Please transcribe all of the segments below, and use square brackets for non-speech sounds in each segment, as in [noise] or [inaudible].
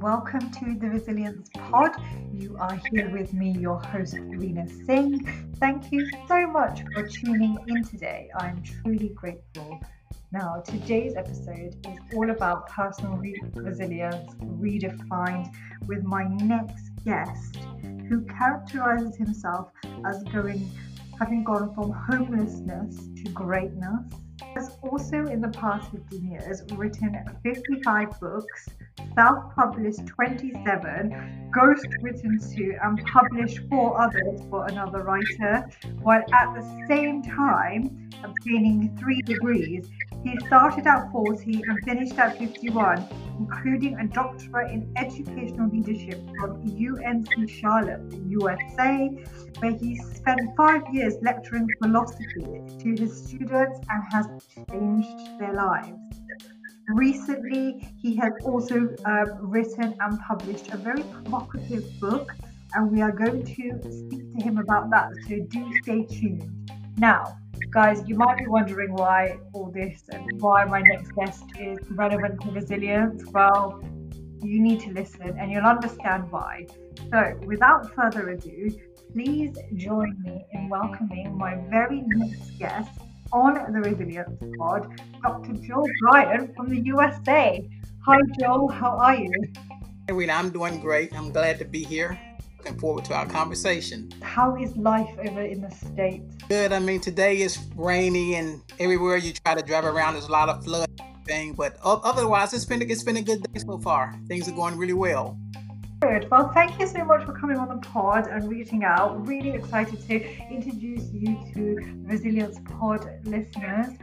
welcome to the Resilience Pod. You are here with me, your host, Rena Singh. Thank you so much for tuning in today. I'm truly grateful. Now, today's episode is all about personal re- resilience redefined with my next guest, who characterizes himself as going, having gone from homelessness to greatness has also in the past 15 years written 55 books, self published 27, ghost written to, and published four others for another writer, while at the same time obtaining three degrees. He started at 40 and finished at 51, including a doctorate in educational leadership from UNC Charlotte, USA, where he spent five years lecturing philosophy to his students and has changed their lives. Recently, he has also um, written and published a very provocative book, and we are going to speak to him about that. So do stay tuned. Now, guys, you might be wondering why all this and why my next guest is relevant to resilience. Well, you need to listen and you'll understand why. So, without further ado, please join me in welcoming my very next guest on the Resilience Pod, Dr. Joel Bryant from the USA. Hi, Joel, how are you? Hey, Rena, I'm doing great. I'm glad to be here. Looking forward to our conversation. How is life over in the States? Good. I mean, today is rainy, and everywhere you try to drive around, there's a lot of flood thing. But otherwise, it's been it's been a good day so far. Things are going really well. Good. Well, thank you so much for coming on the pod and reaching out. Really excited to introduce you to Resilience Pod listeners.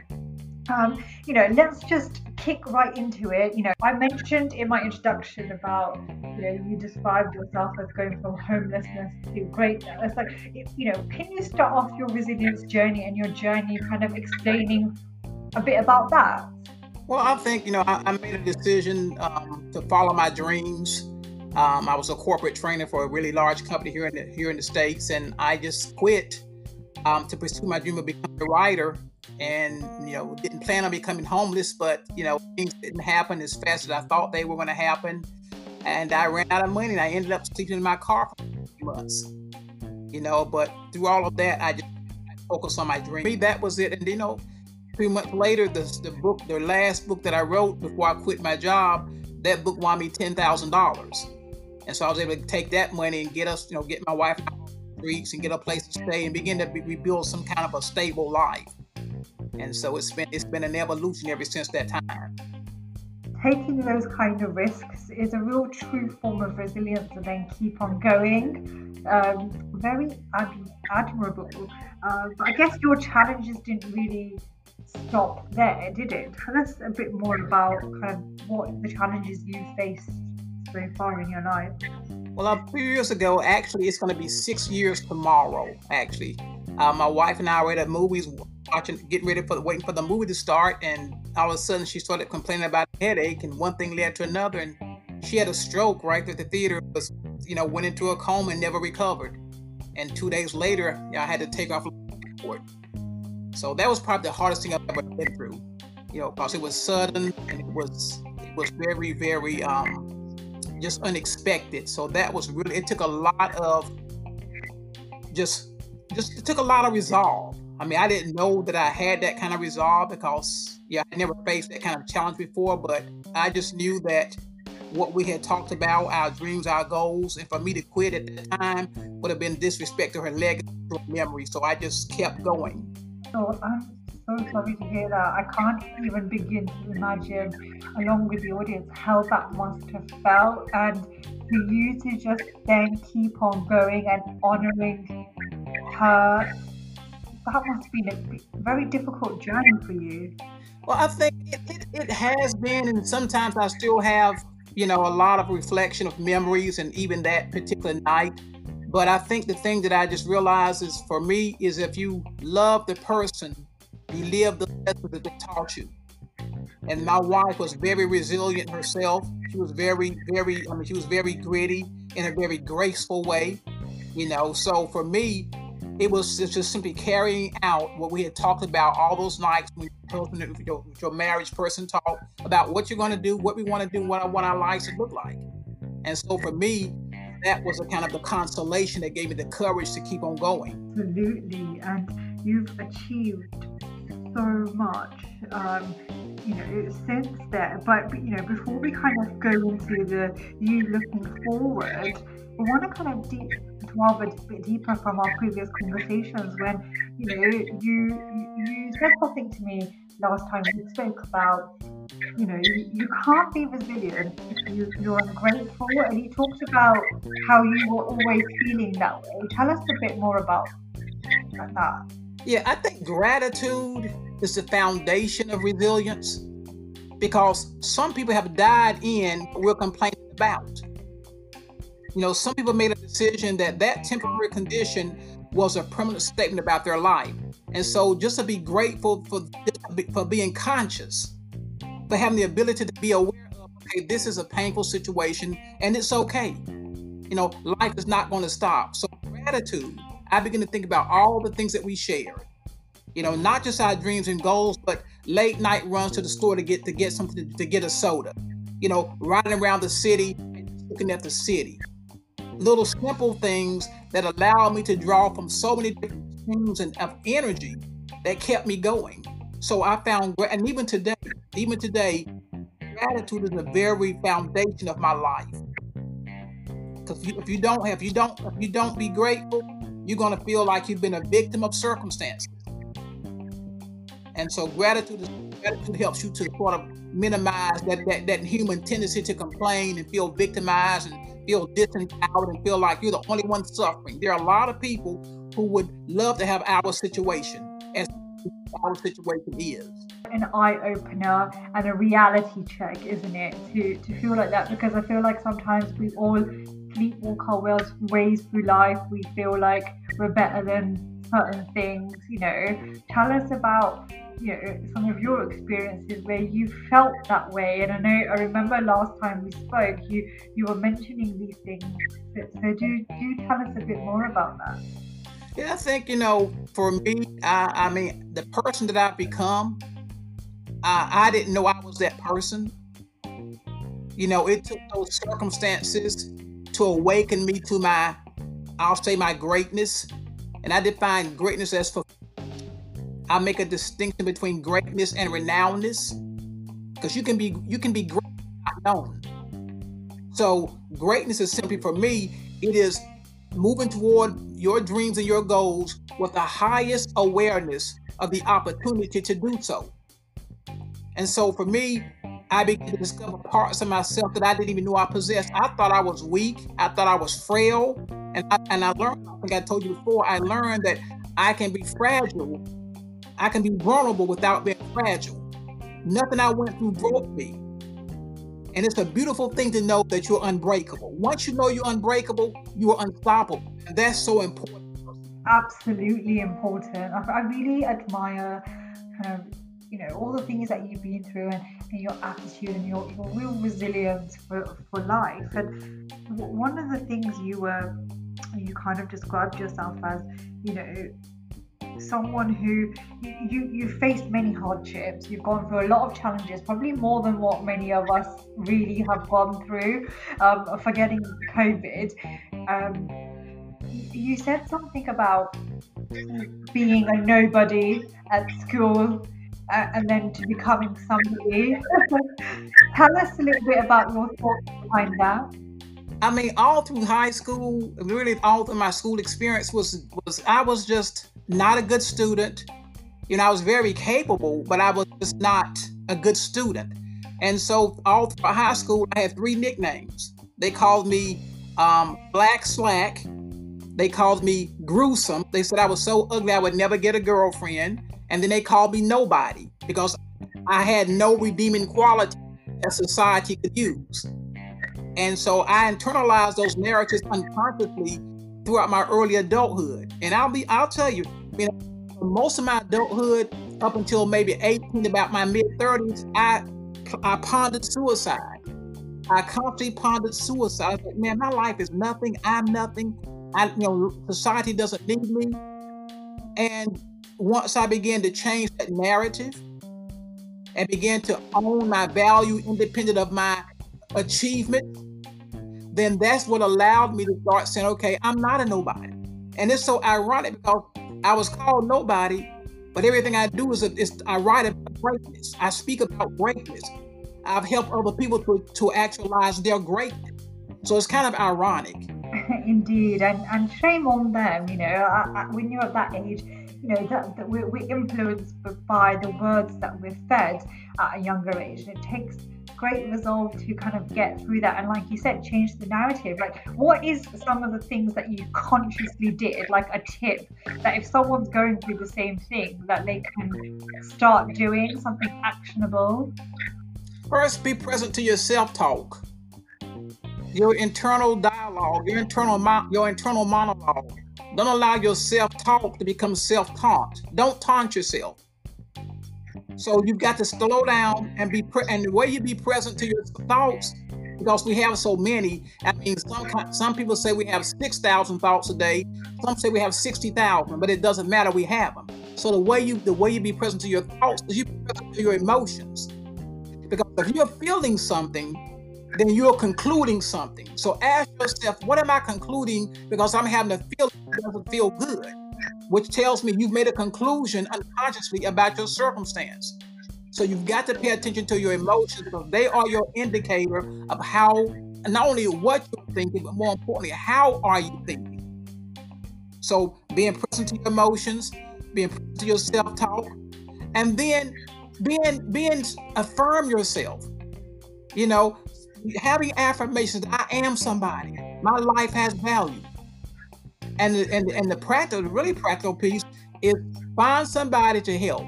Um, you know, let's just kick right into it. You know, I mentioned in my introduction about, you know, you described yourself as going from homelessness to greatness. It's like, you know, can you start off your resilience journey and your journey kind of explaining a bit about that? Well, I think, you know, I, I made a decision um, to follow my dreams. Um, I was a corporate trainer for a really large company here in the, here in the states, and I just quit um, to pursue my dream of becoming a writer. And you know didn't plan on becoming homeless but you know things didn't happen as fast as i thought they were going to happen. And i ran out of money and i ended up sleeping in my car for months you know but through all of that i just focused on my dream. That was it. And you know three months later the, the book the last book that i wrote before i quit my job that book won me $10000 and so i was able to take that money and get us you know get my wife out streets and get a place to stay and begin to rebuild some kind of a stable life and so it's been it's been an evolution ever since that time. Taking those kind of risks is a real true form of resilience, and then keep on going. Um, very ad- admirable. Uh, but I guess your challenges didn't really stop there, did it? Tell us a bit more about kind of what the challenges you faced so far in your life. Well, a few years ago, actually, it's going to be six years tomorrow. Actually, uh, my wife and I were at movies watching, getting ready for waiting for the movie to start, and all of a sudden she started complaining about a headache, and one thing led to another, and she had a stroke right at the theater. Was you know went into a coma and never recovered, and two days later I had to take off airport. So that was probably the hardest thing I've ever been through, you know, because it was sudden and it was it was very very um just unexpected. So that was really it took a lot of just just it took a lot of resolve I mean, I didn't know that I had that kind of resolve because, yeah, I never faced that kind of challenge before, but I just knew that what we had talked about, our dreams, our goals, and for me to quit at the time would have been disrespect to her legacy, memory. So I just kept going. So I'm so sorry to hear that. I can't even begin to imagine, along with the audience, how that must have felt. And for you to just then keep on going and honoring her that must have been a very difficult journey for you. Well, I think it, it, it has been, and sometimes I still have, you know, a lot of reflection of memories and even that particular night. But I think the thing that I just realized is for me is if you love the person, you live the lessons that they taught you. And my wife was very resilient herself. She was very, very, I mean, she was very gritty in a very graceful way, you know. So for me, it was just simply carrying out what we had talked about all those nights when your, your marriage person talked about what you're going to do, what we want to do, what I want our lives to look like. And so for me, that was a kind of the consolation that gave me the courage to keep on going. Absolutely. And you've achieved so much. Um, you know, since then. But you know, before we kind of go into the you looking forward, we want to kind of deep delve a bit deeper from our previous conversations when you know you you said something to me last time we spoke about you know you, you can't be resilient if you, you're ungrateful and you talked about how you were always feeling that way tell us a bit more about that yeah i think gratitude is the foundation of resilience because some people have died in we're complaining about. You know, some people made a decision that that temporary condition was a permanent statement about their life. And so just to be grateful for, for being conscious, for having the ability to be aware of, okay, this is a painful situation and it's okay. You know, life is not going to stop. So gratitude, I begin to think about all the things that we shared you know, not just our dreams and goals, but late night runs to the store to get to get something to, to get a soda. You know, riding around the city looking at the city. Little simple things that allowed me to draw from so many different streams and of energy that kept me going. So I found, and even today, even today, gratitude is the very foundation of my life. Because if, if you don't have, you don't, if you don't be grateful, you're gonna feel like you've been a victim of circumstances. And so gratitude is, gratitude helps you to sort of minimize that, that that human tendency to complain and feel victimized and feel disempowered and feel like you're the only one suffering. There are a lot of people who would love to have our situation as our situation is. An eye opener and a reality check, isn't it? To to feel like that because I feel like sometimes we all sleepwalk our ways through life. We feel like we're better than certain things. You know, tell us about you know, some of your experiences where you felt that way. And I know I remember last time we spoke, you you were mentioning these things. So, do do tell us a bit more about that. Yeah, I think you know, for me, I, I mean, the person that I've become, I, I didn't know I was that person. You know, it took those circumstances to awaken me to my, I'll say, my greatness. And I define greatness as for I make a distinction between greatness and renownedness because you can be you can be great known. So greatness is simply for me, it is moving toward your dreams and your goals with the highest awareness of the opportunity to do so. And so for me, I began to discover parts of myself that I didn't even know I possessed. I thought I was weak. I thought I was frail. And I, and I learned, I think I told you before, I learned that I can be fragile I can be vulnerable without being fragile. Nothing I went through broke me. And it's a beautiful thing to know that you're unbreakable. Once you know you're unbreakable, you are unstoppable. And that's so important. Absolutely important. I, really admire kind of, you know, all the things that you've been through and, and your attitude and your, your real resilience for, for life. And one of the things you were, you kind of described yourself as, you know, someone who you you faced many hardships you've gone through a lot of challenges probably more than what many of us really have gone through um, forgetting covid. Um, you said something about being a nobody at school uh, and then to becoming somebody. [laughs] Tell us a little bit about your thoughts behind that I mean, all through high school, really all through my school experience was was I was just not a good student. You know, I was very capable, but I was just not a good student. And so all through high school, I had three nicknames. They called me um, Black Slack. They called me Gruesome. They said I was so ugly I would never get a girlfriend. And then they called me Nobody because I had no redeeming quality that society could use. And so I internalized those narratives unconsciously throughout my early adulthood. And I'll be, I'll tell you, you know, most of my adulthood, up until maybe 18, about my mid 30s, I I pondered suicide. I constantly pondered suicide. Like, man, my life is nothing. I'm nothing. I, you know, society doesn't need me. And once I began to change that narrative and began to own my value independent of my achievement, then that's what allowed me to start saying, okay, I'm not a nobody. And it's so ironic because I was called nobody, but everything I do is, is I write about greatness. I speak about greatness. I've helped other people to, to actualize their greatness. So it's kind of ironic. [laughs] Indeed, and, and shame on them. You know, I, I, when you're at that age, you know that, that we're, we're influenced by the words that we're fed at a younger age. It takes great resolve to kind of get through that and like you said change the narrative. Like what is some of the things that you consciously did? Like a tip that if someone's going through the same thing that they can start doing something actionable? First be present to your self-talk. Your internal dialogue your internal your internal monologue. Don't allow your self-talk to become self-taunt. Don't taunt yourself. So you've got to slow down and be pre- and the way you be present to your thoughts, because we have so many. I mean, some some people say we have six thousand thoughts a day. Some say we have sixty thousand, but it doesn't matter. We have them. So the way you the way you be present to your thoughts is you be present to your emotions. Because if you're feeling something, then you're concluding something. So ask yourself, what am I concluding because I'm having a feeling that doesn't feel good, which tells me you've made a conclusion unconsciously about your circumstance. So you've got to pay attention to your emotions because they are your indicator of how, not only what you're thinking, but more importantly, how are you thinking? So being present to your emotions, being present to your self-talk, and then being being affirm yourself. You know, having affirmations I am somebody. My life has value. And the, and, and the practical, the really practical piece is find somebody to help.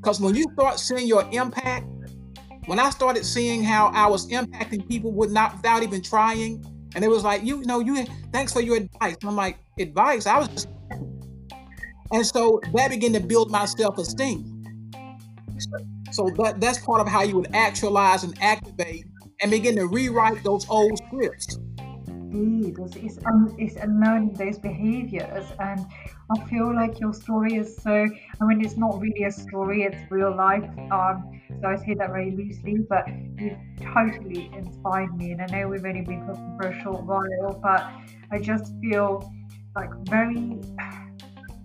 Because when you start seeing your impact, when I started seeing how I was impacting people with not without even trying, and it was like, you, you know, you thanks for your advice. And I'm like, advice? I was just [laughs] and so that began to build my self-esteem. So that, that's part of how you would actualize and activate and begin to rewrite those old scripts. Indeed, it's, it's, it's unlearning those behaviors, and I feel like your story is so. I mean, it's not really a story; it's real life. Um, so I say that very loosely, but you've totally inspired me, and I know we've only been talking for a short while, but I just feel like very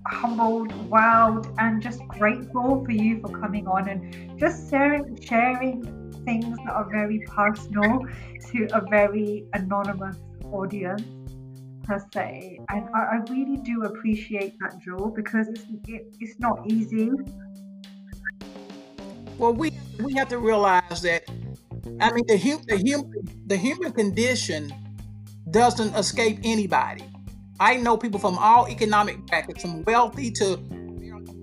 humbled, wowed, and just grateful for you for coming on and just sharing sharing things that are very personal to a very anonymous audience per se. And I, I really do appreciate that Joel because it's, it, it's not easy. Well we we have to realize that I mean the, hum, the human the human condition doesn't escape anybody. I know people from all economic brackets from wealthy to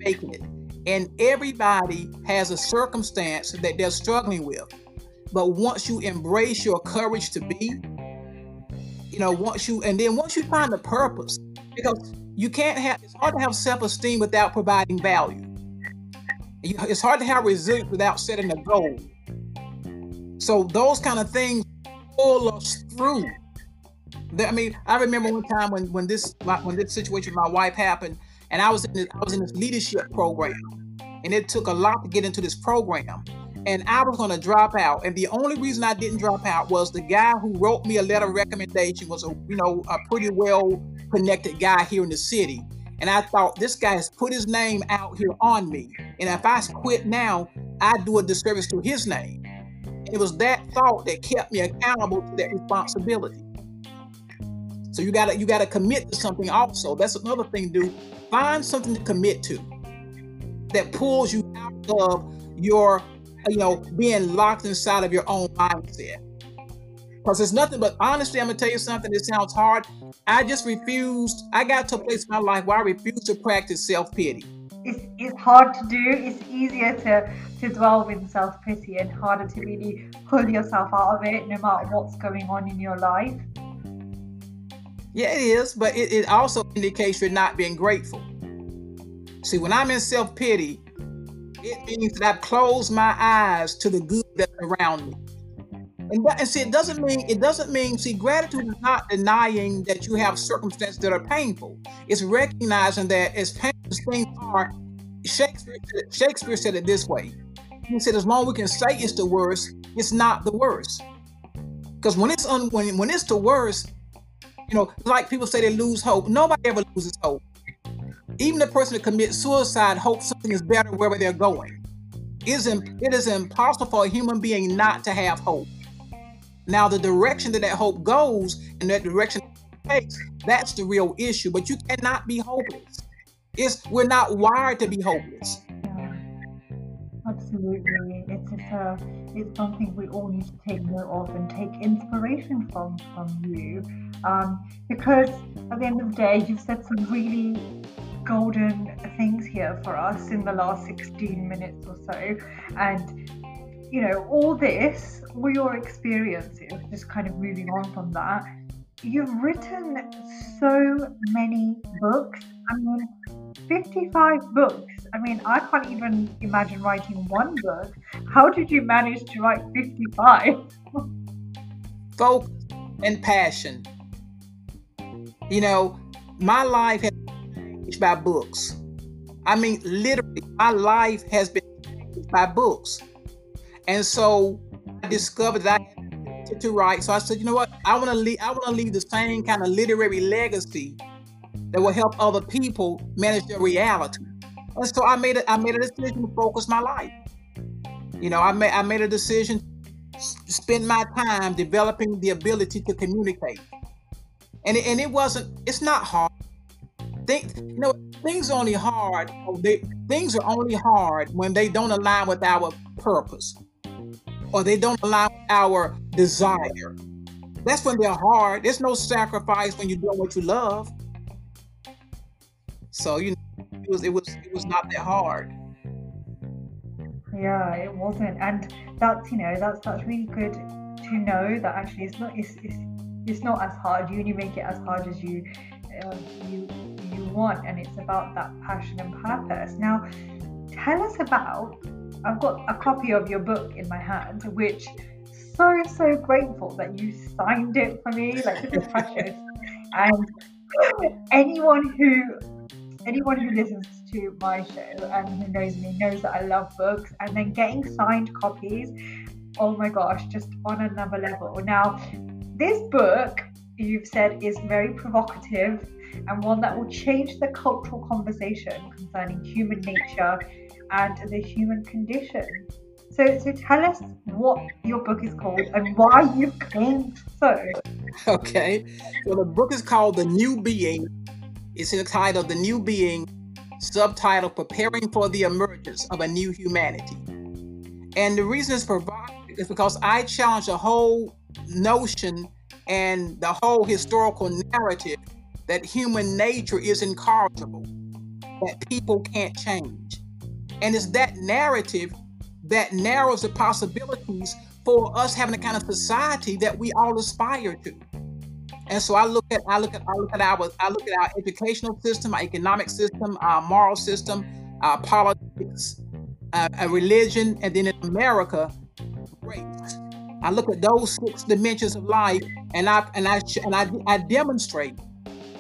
making it. And everybody has a circumstance that they're struggling with. But once you embrace your courage to be, know, once you, and then once you find the purpose, because you can't have, it's hard to have self esteem without providing value. It's hard to have resilience without setting a goal. So those kind of things pull us through. I mean, I remember one time when when this when this situation with my wife happened, and I was in this, I was in this leadership program, and it took a lot to get into this program. And I was to drop out, and the only reason I didn't drop out was the guy who wrote me a letter of recommendation was a you know a pretty well connected guy here in the city. And I thought this guy has put his name out here on me, and if I quit now, I do a disservice to his name. It was that thought that kept me accountable to that responsibility. So you gotta you gotta commit to something also. That's another thing to do. Find something to commit to that pulls you out of your you know being locked inside of your own mindset. Because it's nothing but honestly, I'm gonna tell you something that sounds hard. I just refused, I got to a place in my life where I refused to practice self-pity. It's, it's hard to do. It's easier to, to dwell with self pity and harder to really pull yourself out of it no matter what's going on in your life. Yeah, it is, but it, it also indicates you're not being grateful. See, when I'm in self pity, it means that I've closed my eyes to the good that's around me. And, that, and see, it doesn't mean it doesn't mean see gratitude is not denying that you have circumstances that are painful. It's recognizing that as painful as things are, Shakespeare Shakespeare said it this way. He said, as long as we can say it's the worst, it's not the worst. Because when it's un, when when it's the worst, you know, like people say they lose hope. Nobody ever loses hope. Even the person that commits suicide hopes something is better wherever they're going. It is, impossible for a human being not to have hope. Now, the direction that that hope goes and that direction takes, that's the real issue. But you cannot be hopeless. It's we're not wired to be hopeless. Yeah, absolutely. It's it's, a, it's something we all need to take note of and take inspiration from from you, um, because at the end of the day, you've said some really golden things here for us in the last 16 minutes or so, and you know all this, all your experiences, just kind of moving on from that. You've written so many books. I mean, 55 books. I mean, I can't even imagine writing one book. How did you manage to write 55? Focus and passion. You know, my life has by books. I mean, literally, my life has been changed by books. And so I discovered that I to write. So I said, you know what? I want to leave. I want to leave the same kind of literary legacy that will help other people manage their reality. And so I made a, I made a decision to focus my life. You know, I made I made a decision to spend my time developing the ability to communicate. And it, and it wasn't it's not hard. Think you know things are only hard. They, things are only hard when they don't align with our purpose or they don't align with our desire. That's when they're hard. There's no sacrifice when you're doing what you love. So you know, it was it was it was not that hard. Yeah, it wasn't, and that's you know that's that's really good to know that actually it's not it's it's, it's not as hard. You only make it as hard as you uh, you you want, and it's about that passion and purpose. Now, tell us about. I've got a copy of your book in my hand, which so so grateful that you signed it for me. Like this is precious, [laughs] and anyone who anyone who listens to my show and who knows me knows that I love books and then getting signed copies. Oh my gosh, just on another level. Now, this book you've said is very provocative and one that will change the cultural conversation concerning human nature and the human condition. So, so tell us what your book is called and why you claimed so. Okay, so the book is called The New Being it's entitled The title The New Being, subtitle Preparing for the Emergence of a New Humanity. And the reason it's provided is because I challenge the whole notion and the whole historical narrative that human nature is incorrigible, that people can't change. And it's that narrative that narrows the possibilities for us having the kind of society that we all aspire to. And so I look at I look at I look at our I look at our educational system, our economic system, our moral system, our politics, uh, a religion, and then in America. I look at those six dimensions of life, and I and I and I, I demonstrate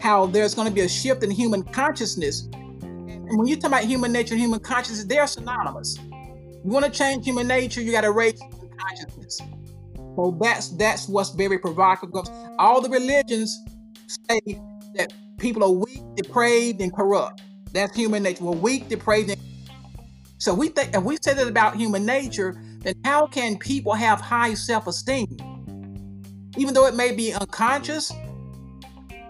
how there's going to be a shift in human consciousness. And when you talk about human nature and human consciousness, they're synonymous. You want to change human nature, you got to raise human consciousness. So that's that's what's very provocative. All the religions say that people are weak, depraved, and corrupt. That's human nature. We're weak, depraved, and so we think if we say that about human nature, then how can people have high self-esteem? Even though it may be unconscious.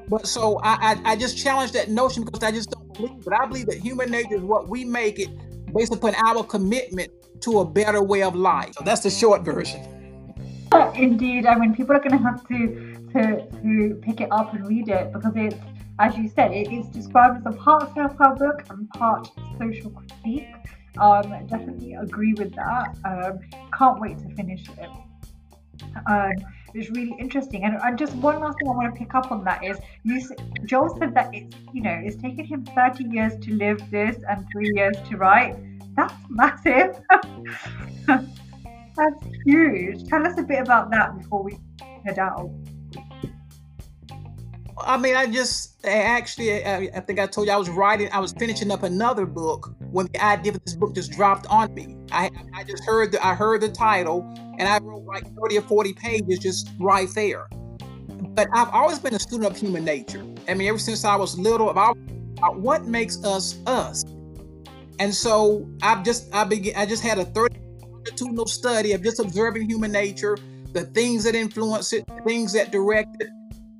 But so I, I, I just challenge that notion because I just don't believe it. I believe that human nature is what we make it based upon our commitment to a better way of life. So that's the short version. Indeed, I mean, people are going to have to to to pick it up and read it because it's, as you said, it is described as a part self-help book and part social critique. Um, definitely agree with that. Um, can't wait to finish it. Um, it's really interesting. And, and just one last thing I want to pick up on that is you, Joel said that it's you know it's taken him 30 years to live this and three years to write. That's [laughs] massive. That's huge. Tell us a bit about that before we head out. I mean, I just actually, I, think I told you I was writing, I was finishing up another book when the idea of this book just dropped on me. I I just heard the I heard the title and I wrote like 30 or 40 pages just right there. But I've always been a student of human nature. I mean, ever since I was little, about what makes us us. And so I've just I began I just had a 30 longitudinal study of just observing human nature, the things that influence it, things that direct it.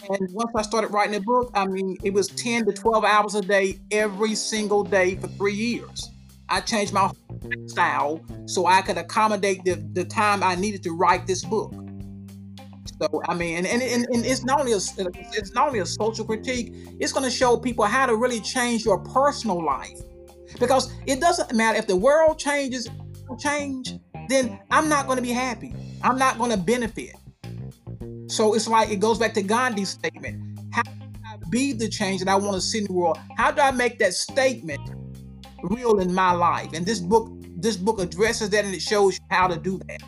And once I started writing a book, I mean, it was 10 to 12 hours a day every single day for three years. I changed my style so I could accommodate the, the time I needed to write this book. So I mean, and, and, and it's not only a, it's not only a social critique. It's going to show people how to really change your personal life, because it doesn't matter if the world changes, change, then I'm not going to be happy. I'm not going to benefit. So it's like it goes back to Gandhi's statement: How do I be the change that I want to see in the world? How do I make that statement real in my life? And this book, this book addresses that, and it shows you how to do that.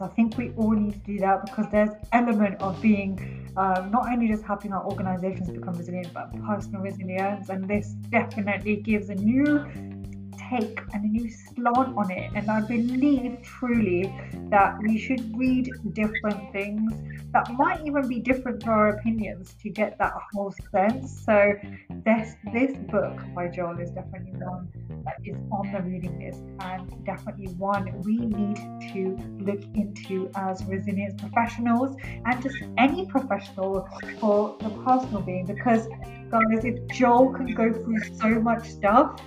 I think we all need to do that because there's element of being um, not only just helping our organizations become resilient, but personal resilience. And this definitely gives a new take and a new slant on it. And I believe truly that we should read different things that might even be different to our opinions to get that whole sense. So this this book by Joel is definitely one that is on the reading list and definitely one we need to look into as resilience professionals and just any professional for the personal being because guys if Joel can go through so much stuff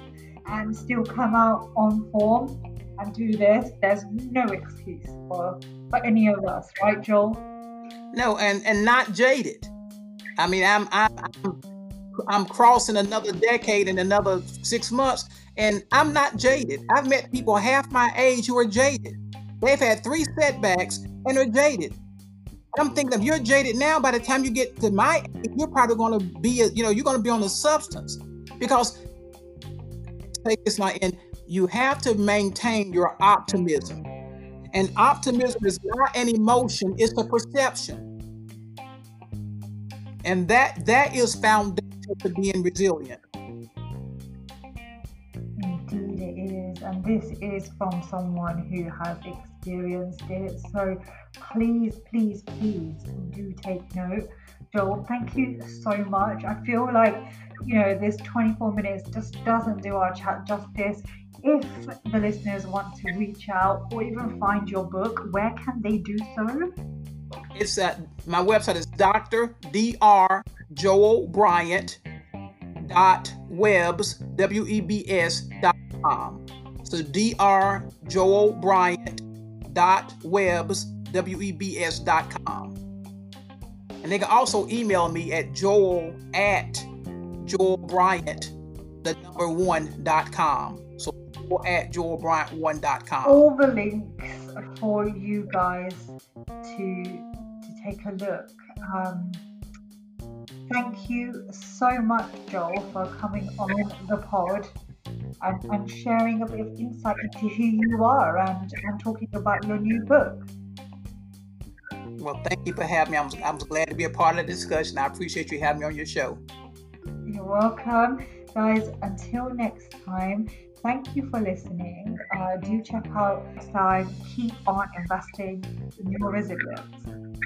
and still come out on form and do this, there's no excuse for for any of us, right, Joel? No, and and not jaded. I mean, I'm I'm I'm, crossing another decade in another six months, and I'm not jaded. I've met people half my age who are jaded. They've had three setbacks and are jaded. I'm thinking if you're jaded now, by the time you get to my age, you're probably going to be, a, you know, you're going to be on the substance because take this line, and you have to maintain your optimism. And optimism is not an emotion, it's a perception. And that that is foundational to being resilient. Indeed it is. And this is from someone who has experienced it. So please, please, please do take note. Joel, thank you so much. I feel like you know, this 24 minutes just doesn't do our chat justice. If the listeners want to reach out or even find your book, where can they do so? It's at my website is Dr. Dr. Joel Bryant dot webs w e b s dot com. So Dr. Joel Bryant dot webs w e b s dot com. And they can also email me at joel at Joel the number one dot com. So joel at joelbryant1.com. All the links for you guys to to take a look. Um, thank you so much, Joel, for coming on the pod and, and sharing a bit of insight into who you are and, and talking about your new book. Well, thank you for having me. I'm, I'm glad to be a part of the discussion. I appreciate you having me on your show. You're welcome. Guys, until next time, thank you for listening. Uh, do check out Stein. Keep on investing in your resilience.